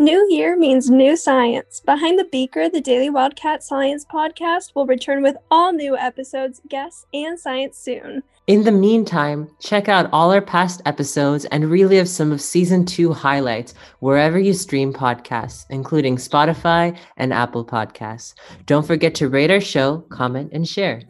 New year means new science. Behind the Beaker, the Daily Wildcat Science podcast will return with all new episodes, guests, and science soon. In the meantime, check out all our past episodes and relive some of season two highlights wherever you stream podcasts, including Spotify and Apple Podcasts. Don't forget to rate our show, comment, and share.